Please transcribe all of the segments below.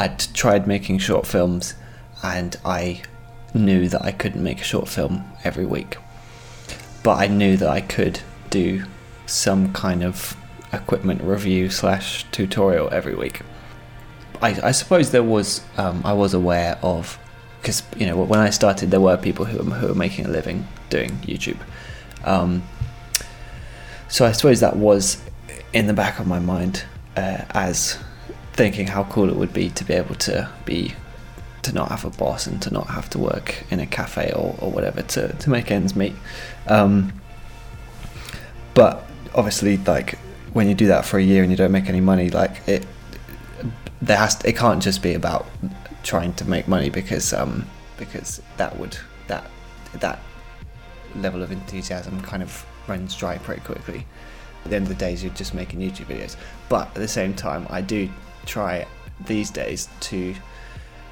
I'd tried making short films, and I knew that I couldn't make a short film every week, but I knew that I could do some kind of equipment review slash tutorial every week. I, I suppose there was um, I was aware of because you know when I started there were people who were, who were making a living doing YouTube. Um, so I suppose that was in the back of my mind uh, as thinking how cool it would be to be able to be to not have a boss and to not have to work in a cafe or, or whatever to, to make ends meet. Um, but obviously, like when you do that for a year and you don't make any money, like it, there has to, it can't just be about trying to make money because um, because that would that that level of enthusiasm kind of runs dry pretty quickly. At the end of the day, you're just making YouTube videos. But at the same time, I do try these days to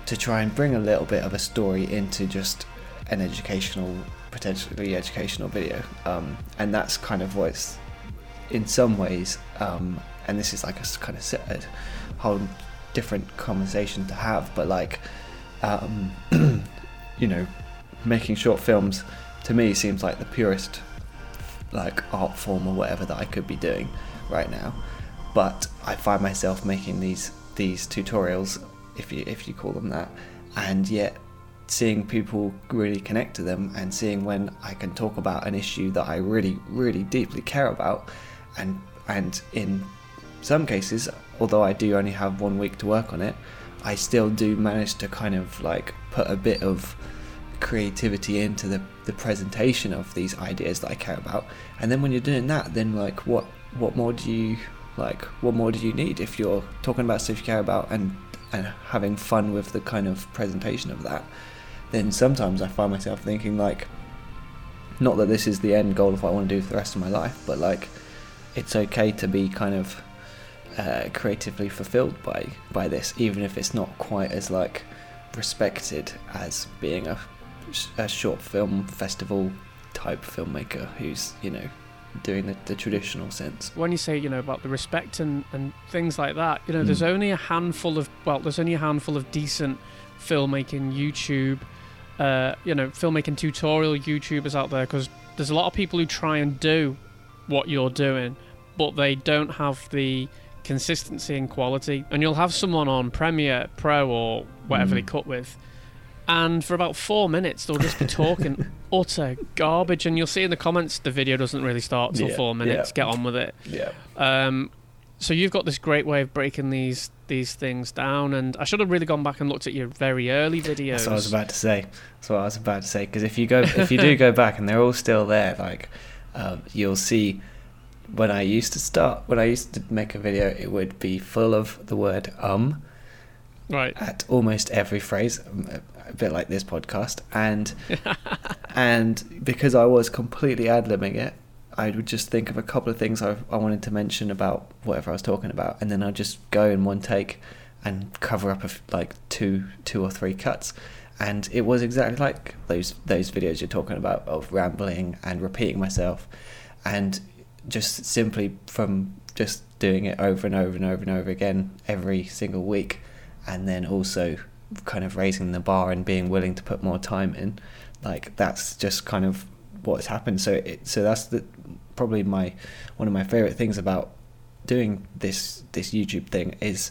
to try and bring a little bit of a story into just an educational, potentially educational video, um, and that's kind of what's in some ways. Um, and this is like a kind of a whole different conversation to have, but like, um, you know, making short films to me seems like the purest like art form or whatever that I could be doing right now. But I find myself making these these tutorials, if you if you call them that, and yet seeing people really connect to them and seeing when I can talk about an issue that I really really deeply care about, and and in some cases, although I do only have one week to work on it, I still do manage to kind of like put a bit of creativity into the, the presentation of these ideas that I care about. And then when you're doing that, then like what what more do you like what more do you need if you're talking about stuff you care about and and having fun with the kind of presentation of that, then sometimes I find myself thinking like not that this is the end goal of what I want to do for the rest of my life, but like it's okay to be kind of uh, creatively fulfilled by by this, even if it's not quite as like respected as being a a short film festival type filmmaker who's you know doing the, the traditional sense. When you say you know about the respect and, and things like that, you know, mm. there's only a handful of well, there's only a handful of decent filmmaking YouTube, uh, you know, filmmaking tutorial YouTubers out there because there's a lot of people who try and do what you're doing, but they don't have the consistency and quality. And you'll have someone on Premiere Pro or whatever mm. they cut with and for about four minutes they'll just be talking utter garbage. And you'll see in the comments the video doesn't really start till yeah, four minutes. yeah. get on with it. Yeah. Um, so you've got this great way of breaking these these things down. And i should have really gone back and looked at your very early videos that's what i was about to say. That's what i was about to say. Because if you go if you do go back and they're all still there like um, you'll see when i used to start when i used to make a video it would be full of the word um right. at almost every phrase um, a bit like this podcast, and and because I was completely ad libbing it, I would just think of a couple of things I, I wanted to mention about whatever I was talking about, and then I'd just go in one take and cover up like two two or three cuts, and it was exactly like those those videos you're talking about of rambling and repeating myself, and just simply from just doing it over and over and over and over again every single week, and then also kind of raising the bar and being willing to put more time in like that's just kind of what's happened. So it so that's the probably my one of my favorite things about doing this this YouTube thing is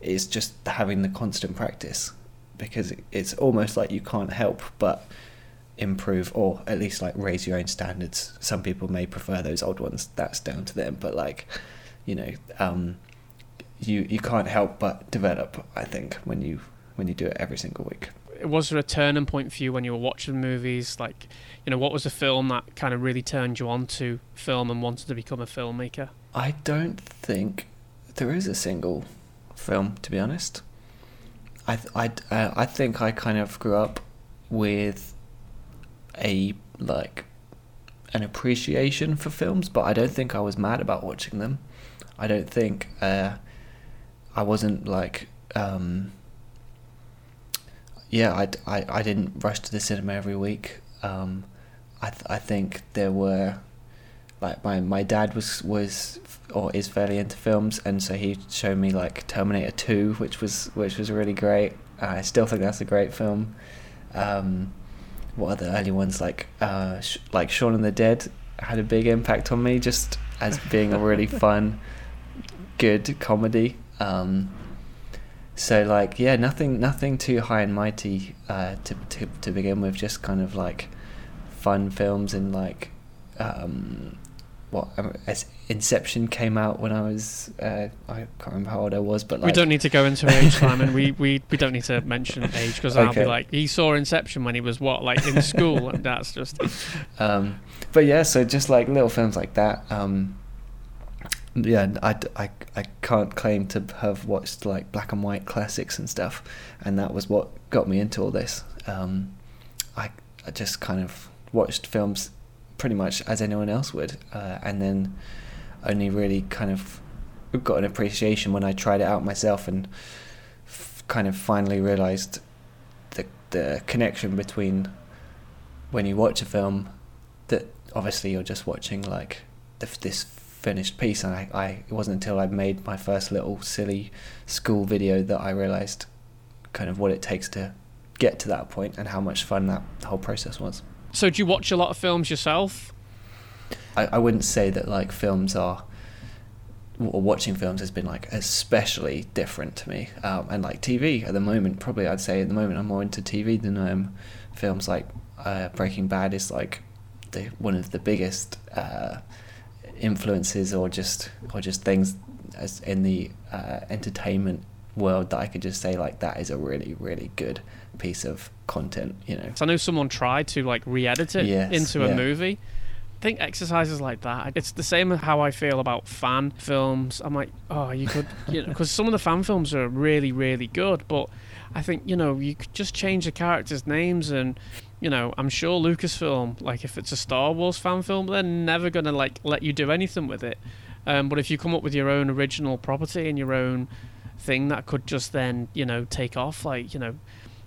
is just having the constant practice because it's almost like you can't help but improve or at least like raise your own standards. Some people may prefer those old ones that's down to them but like you know um you you can't help but develop i think when you when you do it every single week. Was there a turning point for you when you were watching movies? Like, you know, what was a film that kind of really turned you on to film and wanted to become a filmmaker? I don't think there is a single film, to be honest. I I uh, I think I kind of grew up with a like an appreciation for films, but I don't think I was mad about watching them. I don't think uh, I wasn't like um, yeah, I, I, I didn't rush to the cinema every week. Um, I th- I think there were like my, my dad was was or is fairly into films, and so he showed me like Terminator Two, which was which was really great. I still think that's a great film. Um, what the early ones like uh, sh- like Shaun of the Dead had a big impact on me just as being a really fun, good comedy. Um, so like yeah, nothing nothing too high and mighty uh, to to to begin with. Just kind of like fun films and like um, what um, as Inception came out when I was uh, I can't remember how old I was, but like we don't need to go into age, Simon. we, we we don't need to mention age because I'll be like, he saw Inception when he was what, like in school, and that's just um, but yeah, so just like little films like that. Um, yeah, I, I, I can't claim to have watched like black and white classics and stuff, and that was what got me into all this. Um, I, I just kind of watched films pretty much as anyone else would, uh, and then only really kind of got an appreciation when I tried it out myself and f- kind of finally realized the the connection between when you watch a film that obviously you're just watching like this finished piece and I, I it wasn't until I made my first little silly school video that I realized kind of what it takes to get to that point and how much fun that whole process was. So, do you watch a lot of films yourself? I, I wouldn't say that like films are or watching films has been like especially different to me um, and like TV at the moment probably I'd say at the moment I'm more into TV than I am films like uh, Breaking Bad is like the one of the biggest uh, influences or just or just things as in the uh, entertainment world that I could just say like that is a really really good piece of content you know 'Cause I know someone tried to like re-edit it Yes, into a yeah. movie. I think exercises like that. It's the same how I feel about fan films. I'm like, oh, you could, you know, because some of the fan films are really, really good. But I think you know you could just change the characters' names and. You know, I'm sure Lucasfilm, like if it's a Star Wars fan film, they're never gonna like let you do anything with it. Um, but if you come up with your own original property and your own thing that could just then, you know, take off, like you know,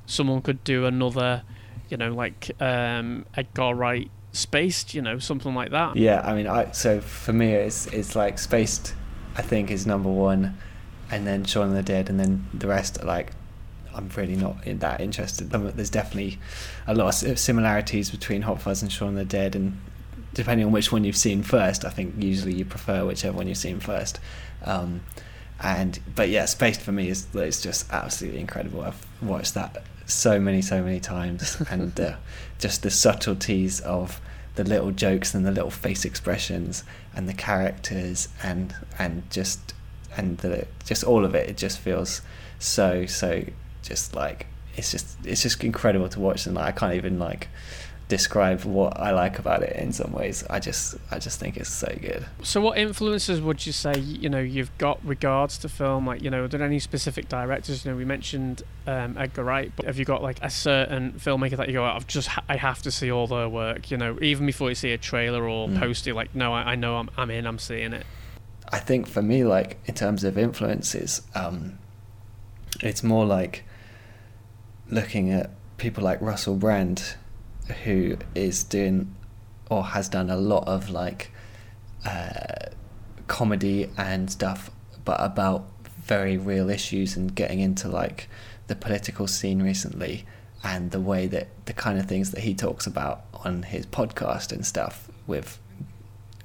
someone could do another, you know, like um, Edgar Wright Spaced, you know, something like that. Yeah, I mean, I so for me, it's it's like Spaced. I think is number one, and then Shaun of the Dead, and then the rest. are Like, I'm really not in that interested. There's definitely a lot of similarities between Hot Fuzz and Shaun of the Dead, and depending on which one you've seen first, I think usually you prefer whichever one you've seen first. Um, and but yeah, Spaced for me is it's just absolutely incredible. I've watched that so many, so many times, and uh, just the subtleties of the little jokes and the little face expressions and the characters and and just and the just all of it. It just feels so so just like it's just it's just incredible to watch, and like, I can't even like describe what I like about it in some ways. I just I just think it's so good. So, what influences would you say you know you've got regards to film? Like, you know, are there any specific directors? You know, we mentioned um, Edgar Wright, but have you got like a certain filmmaker that you go, I've just ha- I have to see all their work? You know, even before you see a trailer or Mm. poster, like, no, I, I know I'm I'm in, I'm seeing it. I think for me, like in terms of influences, um, it's more like looking at people like Russell Brand, who is doing or has done a lot of like uh, comedy and stuff, but about very real issues and getting into like the political scene recently and the way that the kind of things that he talks about on his podcast and stuff with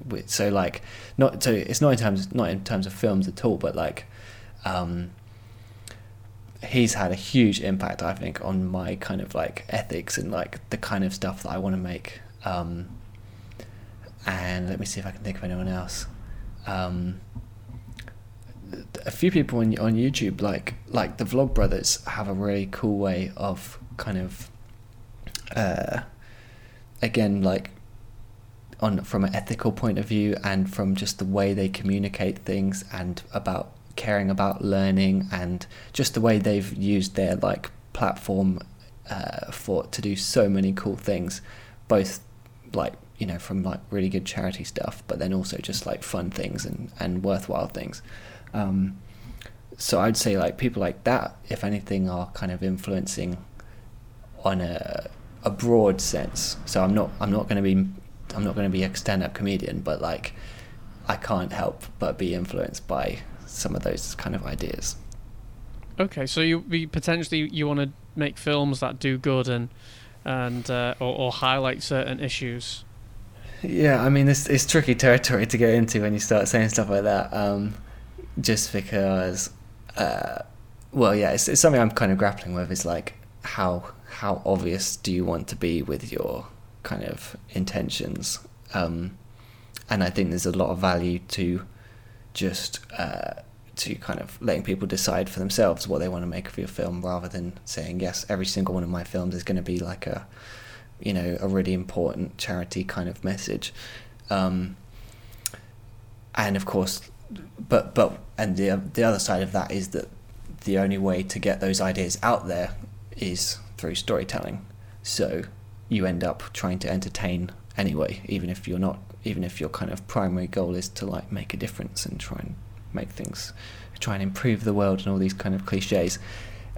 with so like not so it's not in terms not in terms of films at all but like um he's had a huge impact i think on my kind of like ethics and like the kind of stuff that i want to make um and let me see if i can think of anyone else. Um a few people on on YouTube like like the Vlog Brothers have a really cool way of kind of uh again like on from an ethical point of view and from just the way they communicate things and about caring about learning and just the way they've used their like platform uh, for to do so many cool things both like you know from like really good charity stuff but then also just like fun things and and worthwhile things. Um, so I'd say like people like that if anything are kind of influencing on a a broad sense. So I'm not I'm not going to be I'm not going to be a stand-up comedian but like I can't help but be influenced by some of those kind of ideas. Okay, so you, you potentially you want to make films that do good and and uh, or, or highlight certain issues. Yeah, I mean it's it's tricky territory to get into when you start saying stuff like that. Um, just because, uh, well, yeah, it's, it's something I'm kind of grappling with. Is like how how obvious do you want to be with your kind of intentions? Um, and I think there's a lot of value to just uh, to kind of letting people decide for themselves what they want to make of your film, rather than saying yes, every single one of my films is going to be like a you know a really important charity kind of message. Um, and of course, but but and the the other side of that is that the only way to get those ideas out there is through storytelling. So you end up trying to entertain anyway, even if you're not, even if your kind of primary goal is to like make a difference and try and make things, try and improve the world and all these kind of cliches.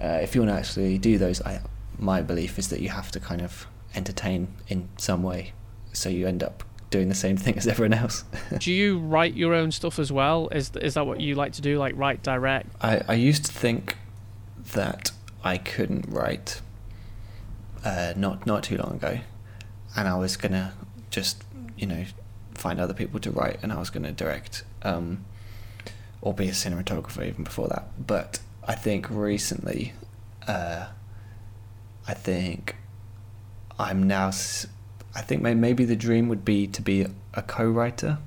Uh, if you want to actually do those, I, my belief is that you have to kind of entertain in some way. So you end up doing the same thing as everyone else. do you write your own stuff as well? Is is that what you like to do? Like write direct? I, I used to think that I couldn't write. Uh, not not too long ago, and I was gonna just you know find other people to write, and I was gonna direct, um, or be a cinematographer even before that. But I think recently, uh, I think I'm now I think maybe the dream would be to be a co-writer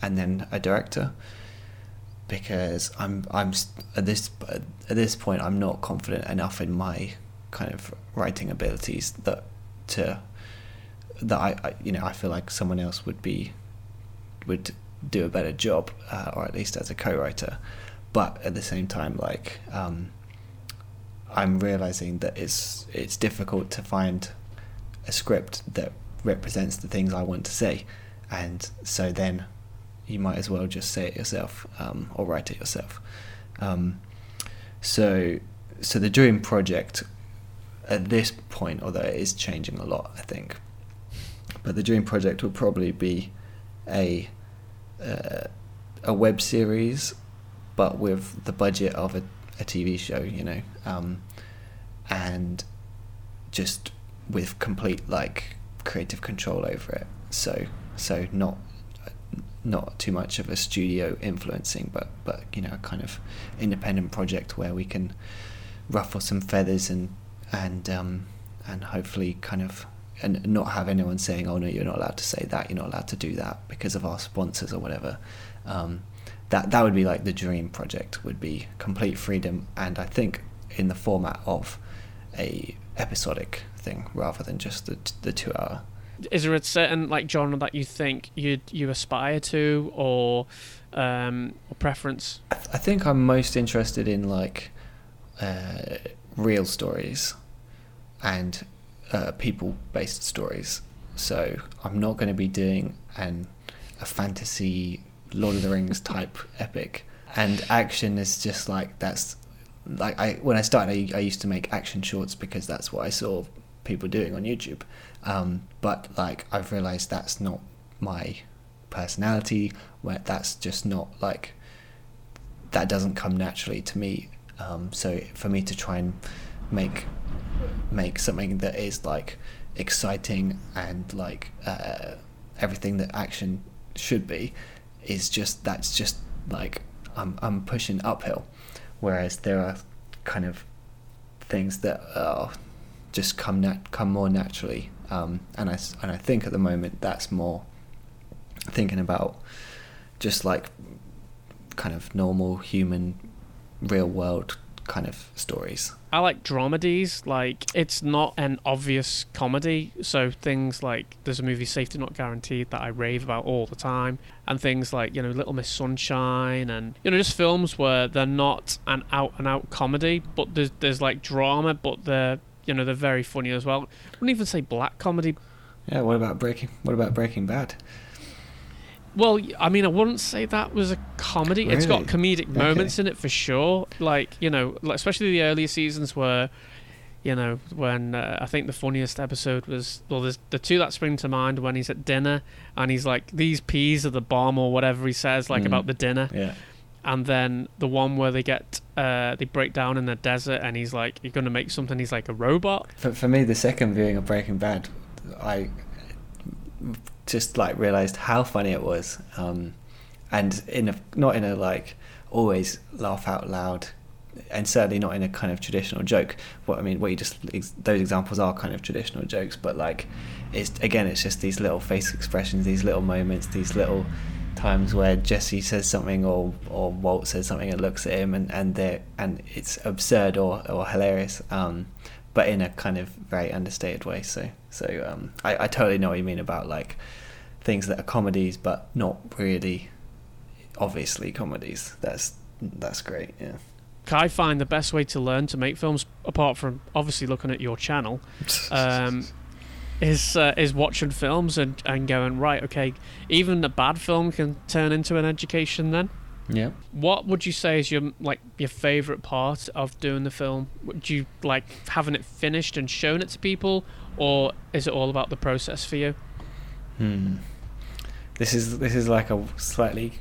and then a director because I'm I'm at this at this point I'm not confident enough in my kind of writing abilities that to that I, I you know I feel like someone else would be would do a better job uh, or at least as a co-writer but at the same time like um, I'm realizing that it's it's difficult to find a script that represents the things I want to say, and so then you might as well just say it yourself um, or write it yourself. Um, so, so the Dream Project at this point, although it is changing a lot, I think, but the Dream Project will probably be a uh, a web series, but with the budget of a, a TV show, you know, um, and just with complete like creative control over it. So so not not too much of a studio influencing, but but you know a kind of independent project where we can ruffle some feathers and and um, and hopefully kind of and not have anyone saying, "Oh no, you're not allowed to say that. You're not allowed to do that because of our sponsors or whatever." Um, that that would be like the dream project. Would be complete freedom, and I think in the format of a episodic thing rather than just the the two hour. Is there a certain like genre that you think you you aspire to or um, or preference? I, th- I think I'm most interested in like uh, real stories and uh, people based stories. So I'm not going to be doing an a fantasy Lord of the Rings type epic. And action is just like that's like I when I started I, I used to make action shorts because that's what I saw people doing on YouTube. Um, but like I've realized that's not my personality. Where that's just not like that doesn't come naturally to me. Um, so for me to try and make make something that is like exciting and like uh, everything that action should be is just that's just like I'm I'm pushing uphill, whereas there are kind of things that are just come nat- come more naturally. Um, and I and I think at the moment that's more thinking about just like kind of normal human, real world kind of stories. I like dramedies. Like it's not an obvious comedy, so things like there's a movie Safety Not Guaranteed that I rave about all the time, and things like you know Little Miss Sunshine, and you know just films where they're not an out and out comedy, but there's there's like drama, but they're you know they're very funny as well. I wouldn't even say black comedy. Yeah. What about Breaking? What about Breaking Bad? Well, I mean, I wouldn't say that was a comedy. Really? It's got comedic moments okay. in it for sure. Like you know, like especially the earlier seasons where You know, when uh, I think the funniest episode was well, there's the two that spring to mind when he's at dinner and he's like, "These peas are the bomb" or whatever he says, like Mm. about the dinner. Yeah. And then the one where they get uh, they break down in the desert and he's like, "You're gonna make something." He's like a robot. For, for me, the second viewing of Breaking Bad, I just like realized how funny it was, um, and in a not in a like always laugh out loud, and certainly not in a kind of traditional joke. What I mean, what you just those examples are kind of traditional jokes, but like it's again, it's just these little face expressions, these little moments, these little times where Jesse says something or or Walt says something and looks at him and and they and it's absurd or or hilarious. Um, but in a kind of very understated way. So, so um, I, I totally know what you mean about like things that are comedies, but not really, obviously comedies. That's that's great. Yeah. I find the best way to learn to make films, apart from obviously looking at your channel, um, is uh, is watching films and, and going right. Okay, even a bad film can turn into an education. Then, yeah. what would you say is your like your favorite part of doing the film? Would you like having it finished and shown it to people, or is it all about the process for you? Hmm. This is this is like a slightly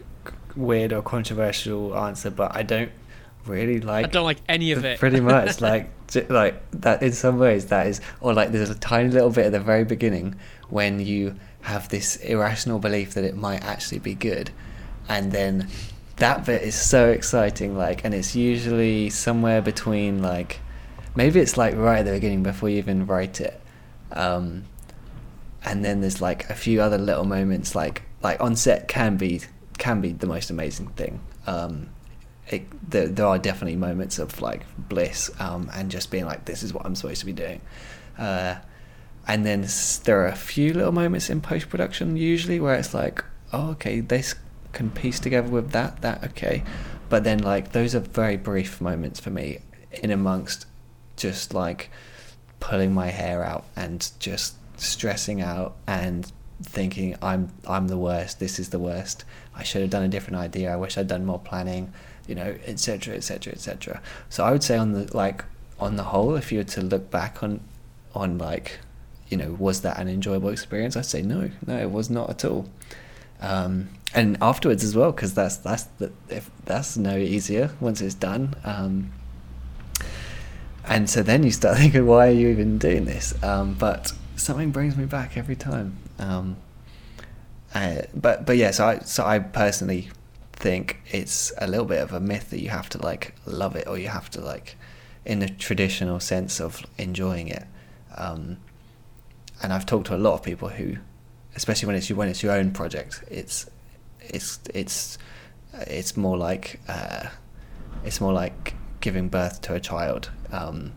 weird or controversial answer, but I don't really like. I don't like any of it. Pretty much, like like that. In some ways, that is, or like there's a tiny little bit at the very beginning when you have this irrational belief that it might actually be good, and then that bit is so exciting. Like, and it's usually somewhere between like, maybe it's like right at the beginning before you even write it, um, and then there's like a few other little moments like like on set can be can be the most amazing thing. Um, it, there, there are definitely moments of like bliss um, and just being like, this is what I'm supposed to be doing. Uh, and then there are a few little moments in post production usually where it's like, oh, okay, this can piece together with that, that, okay. But then like those are very brief moments for me in amongst just like pulling my hair out and just stressing out and thinking I'm I'm the worst. This is the worst. I should have done a different idea. I wish I'd done more planning, you know, etc. etc. etc. So I would say on the like on the whole, if you were to look back on on like you know was that an enjoyable experience? I'd say no, no, it was not at all. Um, and afterwards as well, because that's that's the that's no easier once it's done. Um, and so then you start thinking, why are you even doing this? Um, but something brings me back every time. Um, uh, but but yeah, so I so I personally think it's a little bit of a myth that you have to like love it or you have to like in the traditional sense of enjoying it. Um, and I've talked to a lot of people who, especially when it's when it's your own project, it's it's it's it's more like uh, it's more like giving birth to a child, um,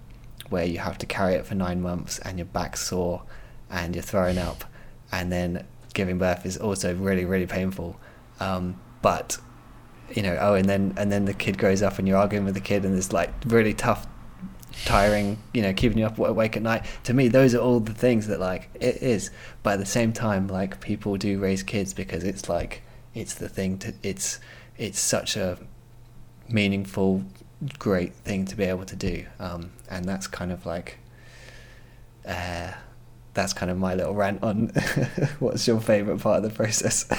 where you have to carry it for nine months and your back's sore and you're throwing up, and then giving birth is also really really painful. Um, but you know, oh, and then and then the kid grows up and you're arguing with the kid and there's like really tough tiring, you know, keeping you up awake at night. To me, those are all the things that like it is. But at the same time, like people do raise kids because it's like it's the thing to it's it's such a meaningful, great thing to be able to do. Um, and that's kind of like uh, that's kind of my little rant on what's your favorite part of the process.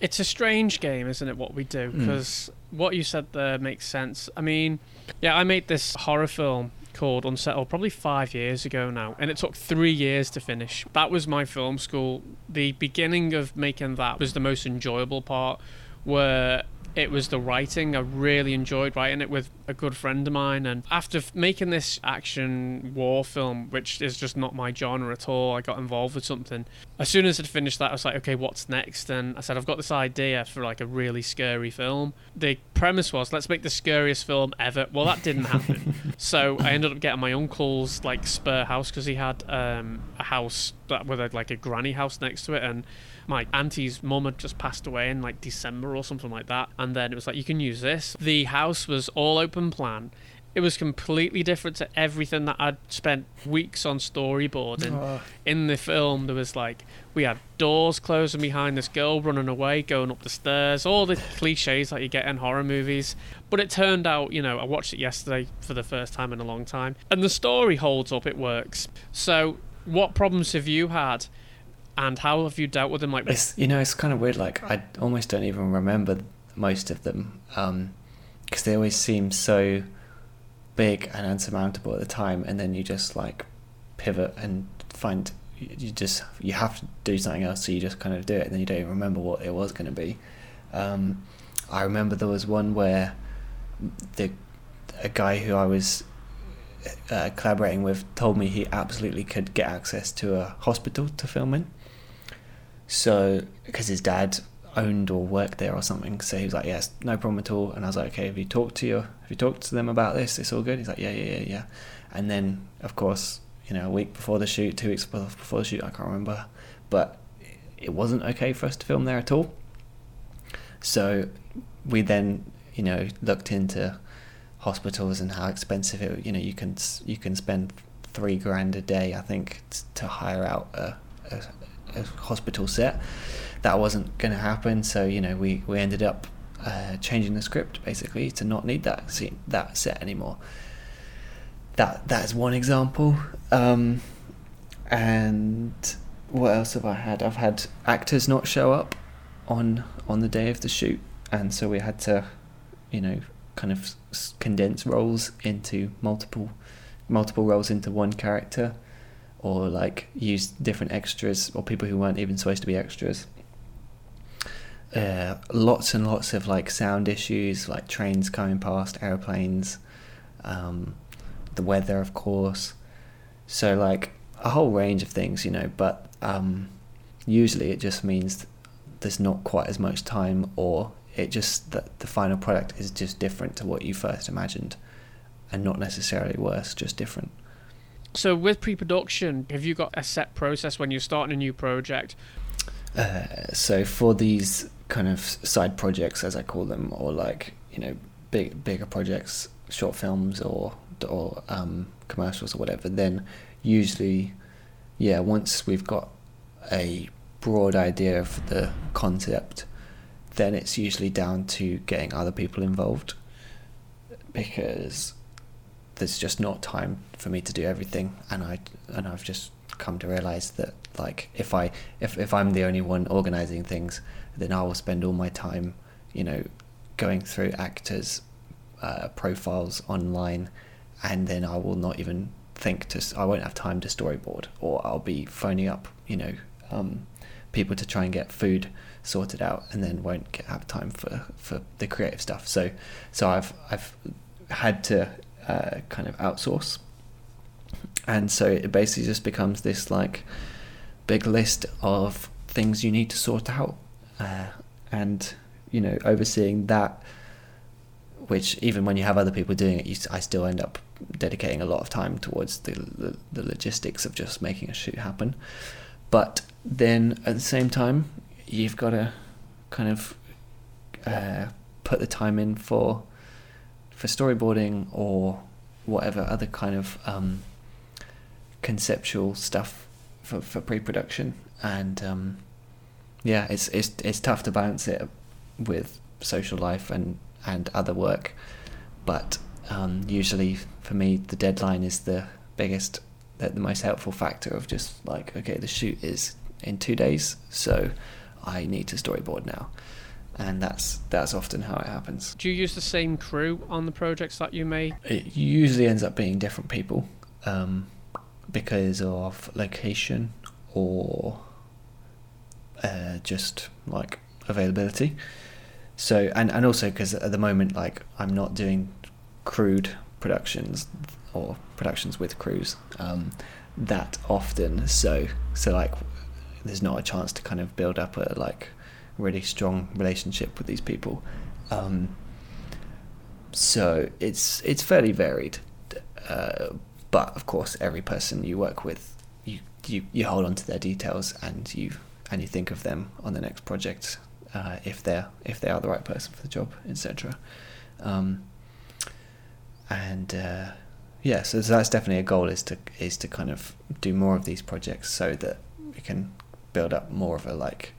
It's a strange game, isn't it? What we do Mm. because what you said there makes sense. I mean, yeah, I made this horror film called Unsettled probably five years ago now, and it took three years to finish. That was my film school. The beginning of making that was the most enjoyable part, where it was the writing. I really enjoyed writing it with a good friend of mine, and after f- making this action war film, which is just not my genre at all, I got involved with something. As soon as I'd finished that, I was like, okay, what's next? And I said, I've got this idea for like a really scary film. The premise was, let's make the scariest film ever. Well, that didn't happen. so I ended up getting my uncle's like spare house because he had um, a house that with a, like a granny house next to it, and my auntie's mum had just passed away in like December or something like that. And then it was like, you can use this. The house was all open plan. it was completely different to everything that I'd spent weeks on storyboarding. Oh. In the film, there was like we had doors closing behind this girl running away, going up the stairs, all the cliches that you get in horror movies. But it turned out, you know, I watched it yesterday for the first time in a long time, and the story holds up. It works. So, what problems have you had, and how have you dealt with them? Like, It's you know it's kind of weird. Like I almost don't even remember most of them because they always seem so big and unsurmountable at the time, and then you just like pivot and find you you just you have to do something else, so you just kind of do it, and then you don't even remember what it was going to be. Um, I remember there was one where the a guy who I was uh, collaborating with told me he absolutely could get access to a hospital to film in. So, because his dad owned or worked there or something, so he was like, "Yes, no problem at all." And I was like, "Okay, have you talked to your, have you talked to them about this? It's all good." He's like, "Yeah, yeah, yeah, yeah." And then, of course, you know, a week before the shoot, two weeks before the shoot, I can't remember, but it wasn't okay for us to film there at all. So, we then, you know, looked into hospitals and how expensive it. You know, you can you can spend three grand a day, I think, to hire out a, a, a hospital set. That wasn't going to happen, so you know, we we ended up uh, changing the script basically to not need that scene, that set anymore. That that is one example. Um, and what else have I had? I've had actors not show up on on the day of the shoot, and so we had to, you know, kind of condense roles into multiple multiple roles into one character, or like use different extras or people who weren't even supposed to be extras. Uh, lots and lots of like sound issues, like trains coming past, airplanes, um, the weather, of course. So like a whole range of things, you know. But um, usually it just means there's not quite as much time, or it just that the final product is just different to what you first imagined, and not necessarily worse, just different. So with pre-production, have you got a set process when you're starting a new project? Uh, so for these kind of side projects, as I call them, or like you know big bigger projects, short films or or um, commercials or whatever, then usually, yeah, once we've got a broad idea of the concept, then it's usually down to getting other people involved because there's just not time for me to do everything. And I and I've just come to realize that like if I if if I'm the only one organizing things then I will spend all my time you know going through actors uh, profiles online. And then I will not even think to I won't have time to storyboard or I'll be phoning up you know um, people to try and get food sorted out and then won't get, have time for, for the creative stuff. So so I've I've had to uh, kind of outsource. And so it basically just becomes this like big list of things you need to sort out. Uh, and you know overseeing that which even when you have other people doing it you, I still end up dedicating a lot of time towards the, the, the logistics of just making a shoot happen. But then at the same time you've got to kind of uh, put the time in for for storyboarding or whatever other kind of um, conceptual stuff for, for pre-production. And um, yeah it's it's it's tough to balance it with social life and and other work. But um, usually for me the deadline is the biggest the, the most helpful factor of just like okay the shoot is in two days so I need to storyboard now and that's that's often how it happens Do you use the same crew on the projects that you make? it usually ends up being different people um, because of location or uh, just like availability. So and and also because at the moment like I'm not doing crewed productions or productions with crews um, that often. So so like there's not a chance to kind of build up a like really strong relationship with these people. Um, so it's it's fairly varied, uh, but of course, every person you work with, you, you you hold on to their details and you and you think of them on the next project uh, if they're if they are the right person for the job, etc. Um, and uh, yeah, so that's definitely a goal is to is to kind of do more of these projects so that we can build up more of a like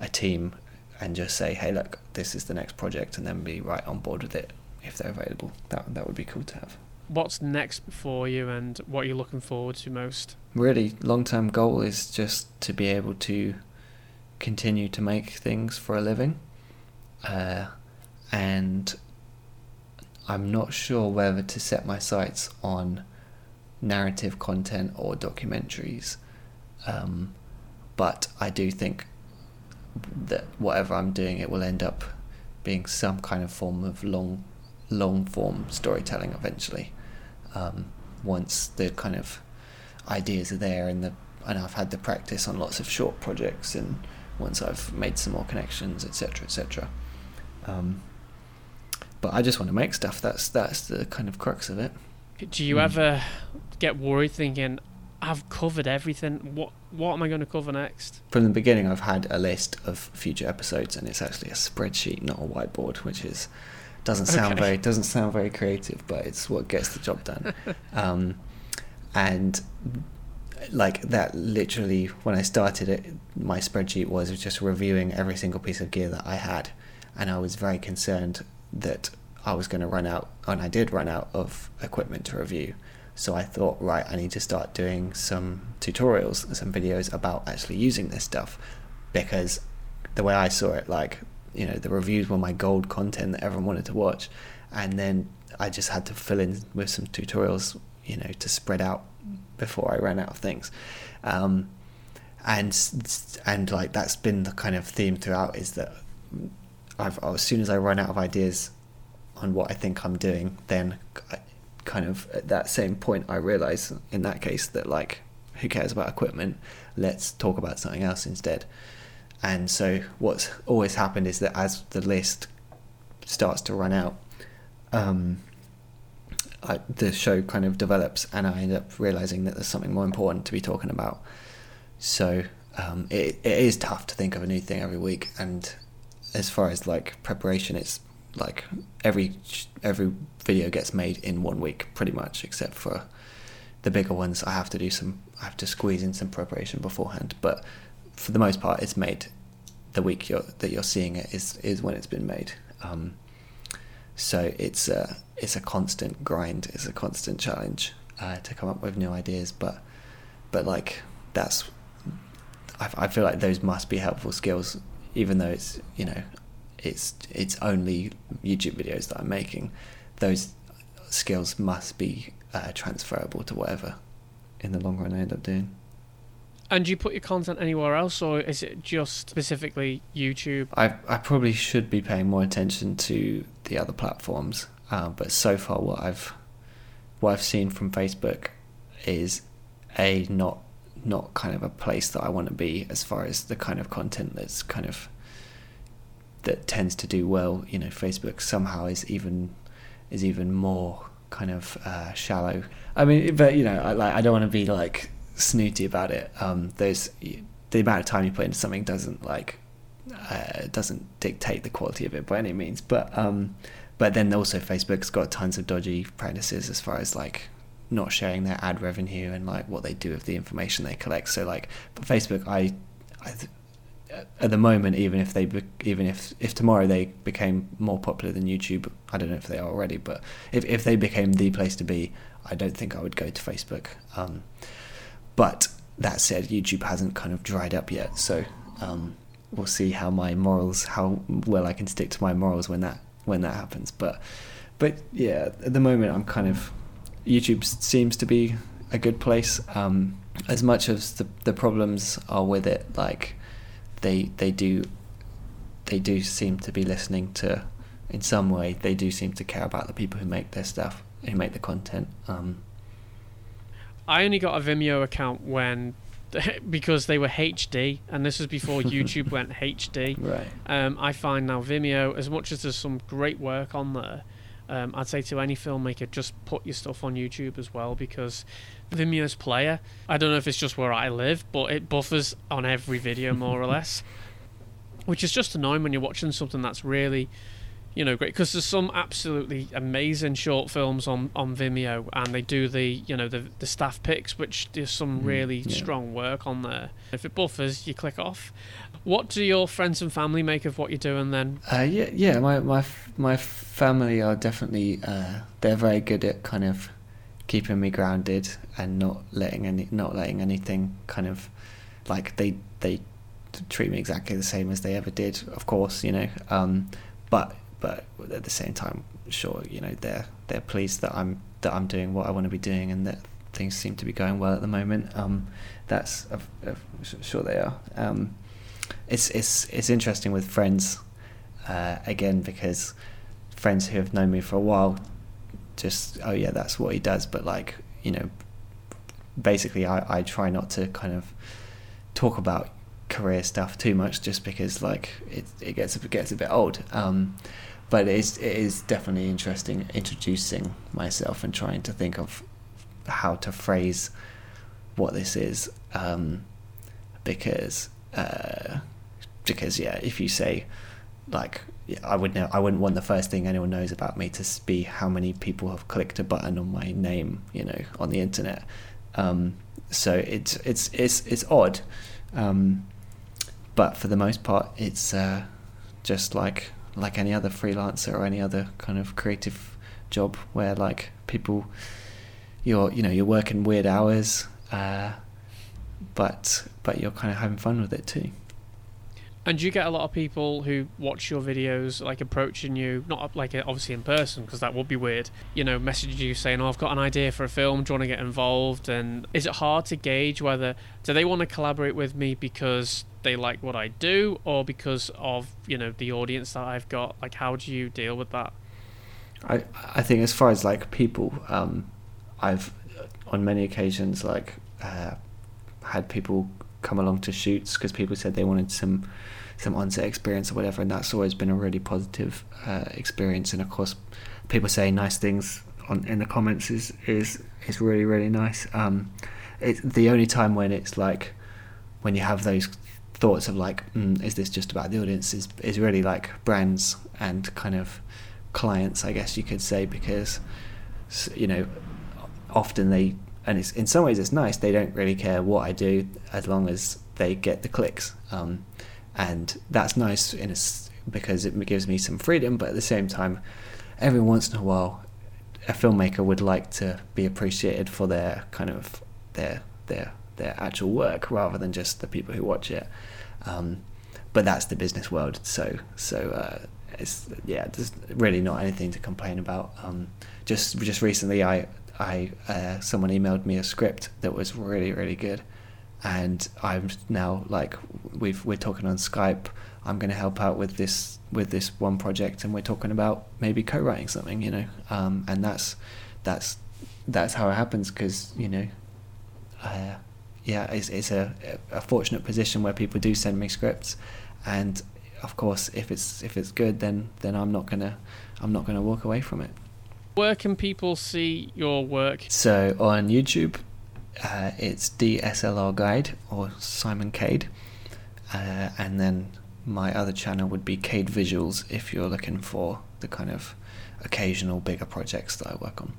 a team and just say, hey, look, this is the next project, and then be right on board with it if they're available. That that would be cool to have. What's next for you, and what are you looking forward to most? Really, long term goal is just to be able to continue to make things for a living, uh, and I'm not sure whether to set my sights on narrative content or documentaries. Um, but I do think that whatever I'm doing, it will end up being some kind of form of long, long form storytelling eventually. Um, once the kind of ideas are there and the and I've had the practice on lots of short projects and once I've made some more connections, etc., etc. Um, but I just want to make stuff. That's that's the kind of crux of it. Do you mm. ever get worried thinking, I've covered everything. What what am I going to cover next? From the beginning, I've had a list of future episodes, and it's actually a spreadsheet, not a whiteboard, which is doesn't sound okay. very doesn't sound very creative, but it's what gets the job done. um, and like that, literally, when I started it, my spreadsheet was just reviewing every single piece of gear that I had, and I was very concerned that I was going to run out, and I did run out of equipment to review. So I thought, right, I need to start doing some tutorials, some videos about actually using this stuff, because the way I saw it, like you know, the reviews were my gold content that everyone wanted to watch, and then I just had to fill in with some tutorials, you know, to spread out before I ran out of things. Um, and and like that's been the kind of theme throughout is that I've, as soon as I run out of ideas on what I think I'm doing, then kind of at that same point, I realize in that case that like, who cares about equipment? Let's talk about something else instead. And so what's always happened is that as the list starts to run out, um, I, the show kind of develops, and I end up realizing that there's something more important to be talking about. So um, it, it is tough to think of a new thing every week, and as far as like preparation, it's like every every video gets made in one week pretty much, except for the bigger ones. I have to do some. I have to squeeze in some preparation beforehand, but for the most part, it's made the week you're, that you're seeing it is is when it's been made. Um, so it's a it's a constant grind. It's a constant challenge uh, to come up with new ideas, but but like that's I, I feel like those must be helpful skills even though it's you know it's it's only YouTube videos that I'm making, those skills must be uh, transferable to whatever in the long run I end up doing. And do you put your content anywhere else, or is it just specifically YouTube? I I probably should be paying more attention to the other platforms, uh, but so far what I've what I've seen from Facebook is a not not kind of a place that I want to be as far as the kind of content that's kind of that tends to do well. You know, Facebook somehow is even is even more kind of uh, shallow. I mean, but you know, I, like I don't want to be like snooty about it. Um, there's the amount of time you put into something doesn't like uh, doesn't dictate the quality of it by any means. But um, but then also Facebook's got tons of dodgy practices as far as like not sharing their ad revenue and like what they do with the information they collect. So like, for Facebook, I, I at the moment, even if they even if if tomorrow they became more popular than YouTube, I don't know if they are already, but if if they became the place to be, I don't think I would go to Facebook. Um, but that said, YouTube hasn't kind of dried up yet, so um, we'll see how my morals, how well I can stick to my morals when that when that happens. But but yeah, at the moment, I'm kind of YouTube seems to be a good place. Um, as much as the the problems are with it, like they they do they do seem to be listening to in some way they do seem to care about the people who make their stuff who make the content um, I only got a Vimeo account when because they were HD and this was before YouTube went HD right. Um, I find now Vimeo as much as there's some great work on there um, I'd say to any filmmaker just put your stuff on YouTube as well because Vimeo's player. I don't know if it's just where I live, but it buffers on every video more or less, which is just annoying when you're watching something that's really, you know, great because there's some absolutely amazing short films on on Vimeo, and they do the you know the the staff picks, which there's some Mm, really yeah. strong work on there. If it buffers, you click off. What do your friends and family make of what you're doing then? Uh, yeah, yeah. My my f- my family are definitely uh, they're very good at kind of keeping me grounded and not letting any not letting anything kind of like they they treat me exactly the same as they ever did. Of course, you know. Um, but but at the same time, sure, you know they're they're pleased that I'm that I'm doing what I want to be doing and that things seem to be going well at the moment. Um, that's sure they are. Um, it's it's it's interesting with friends uh, again because friends who have known me for a while just oh yeah that's what he does. But like you know basically I, I try not to kind of talk about career stuff too much just because like it, it gets it gets a bit old. Um, but it is, it is definitely interesting introducing myself and trying to think of how to phrase what this is. Um, because uh, because yeah if you say like I would know I wouldn't want the first thing anyone knows about me to be how many people have clicked a button on my name you know on the internet. Um, so it's it's it's it's odd. Um, but for the most part it's uh, just like like any other freelancer or any other kind of creative job where like people you're you know you're working weird hours uh, but but you're kind of having fun with it too And do you get a lot of people who watch your videos, like approaching you, not like obviously in person, because that would be weird, you know, messaging you saying, oh, I've got an idea for a film, do you want to get involved? And is it hard to gauge whether, do they want to collaborate with me because they like what I do or because of, you know, the audience that I've got? Like, how do you deal with that? I I think as far as like people, um, I've on many occasions like uh, had people come along to shoots because people said they wanted some some on-set experience or whatever, and that's always been a really positive uh, experience. And of course, people saying nice things on in the comments is is is really really nice. Um, it's the only time when it's like when you have those thoughts of like, mm, is this just about the audience? Is is really like brands and kind of clients, I guess you could say, because you know often they and it's in some ways it's nice they don't really care what I do as long as they get the clicks, um, and that's nice in a because it gives me some freedom. But at the same time, every once in a while, a filmmaker would like to be appreciated for their kind of their their their actual work rather than just the people who watch it. Um, but that's the business world, so so uh, it's yeah, there's really not anything to complain about. Um, just just recently, I I uh, someone emailed me a script that was really really good, and I'm now like we've we're talking on Skype. I'm going to help out with this with this one project, and we're talking about maybe co-writing something, you know, um, and that's that's that's how it happens because you know, uh, yeah, it's it's a a fortunate position where people do send me scripts, and of course, if it's if it's good, then then I'm not gonna I'm not gonna walk away from it. Where can people see your work? So on YouTube, uh, it's DSLR Guide or Simon Cade, uh, and then my other channel would be Cade Visuals if you're looking for the kind of occasional bigger projects that I work on.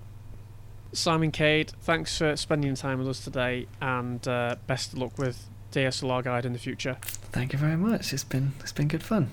Simon Cade, thanks for spending time with us today, and uh, best of luck with DSLR Guide in the future. Thank you very much. It's been it's been good fun.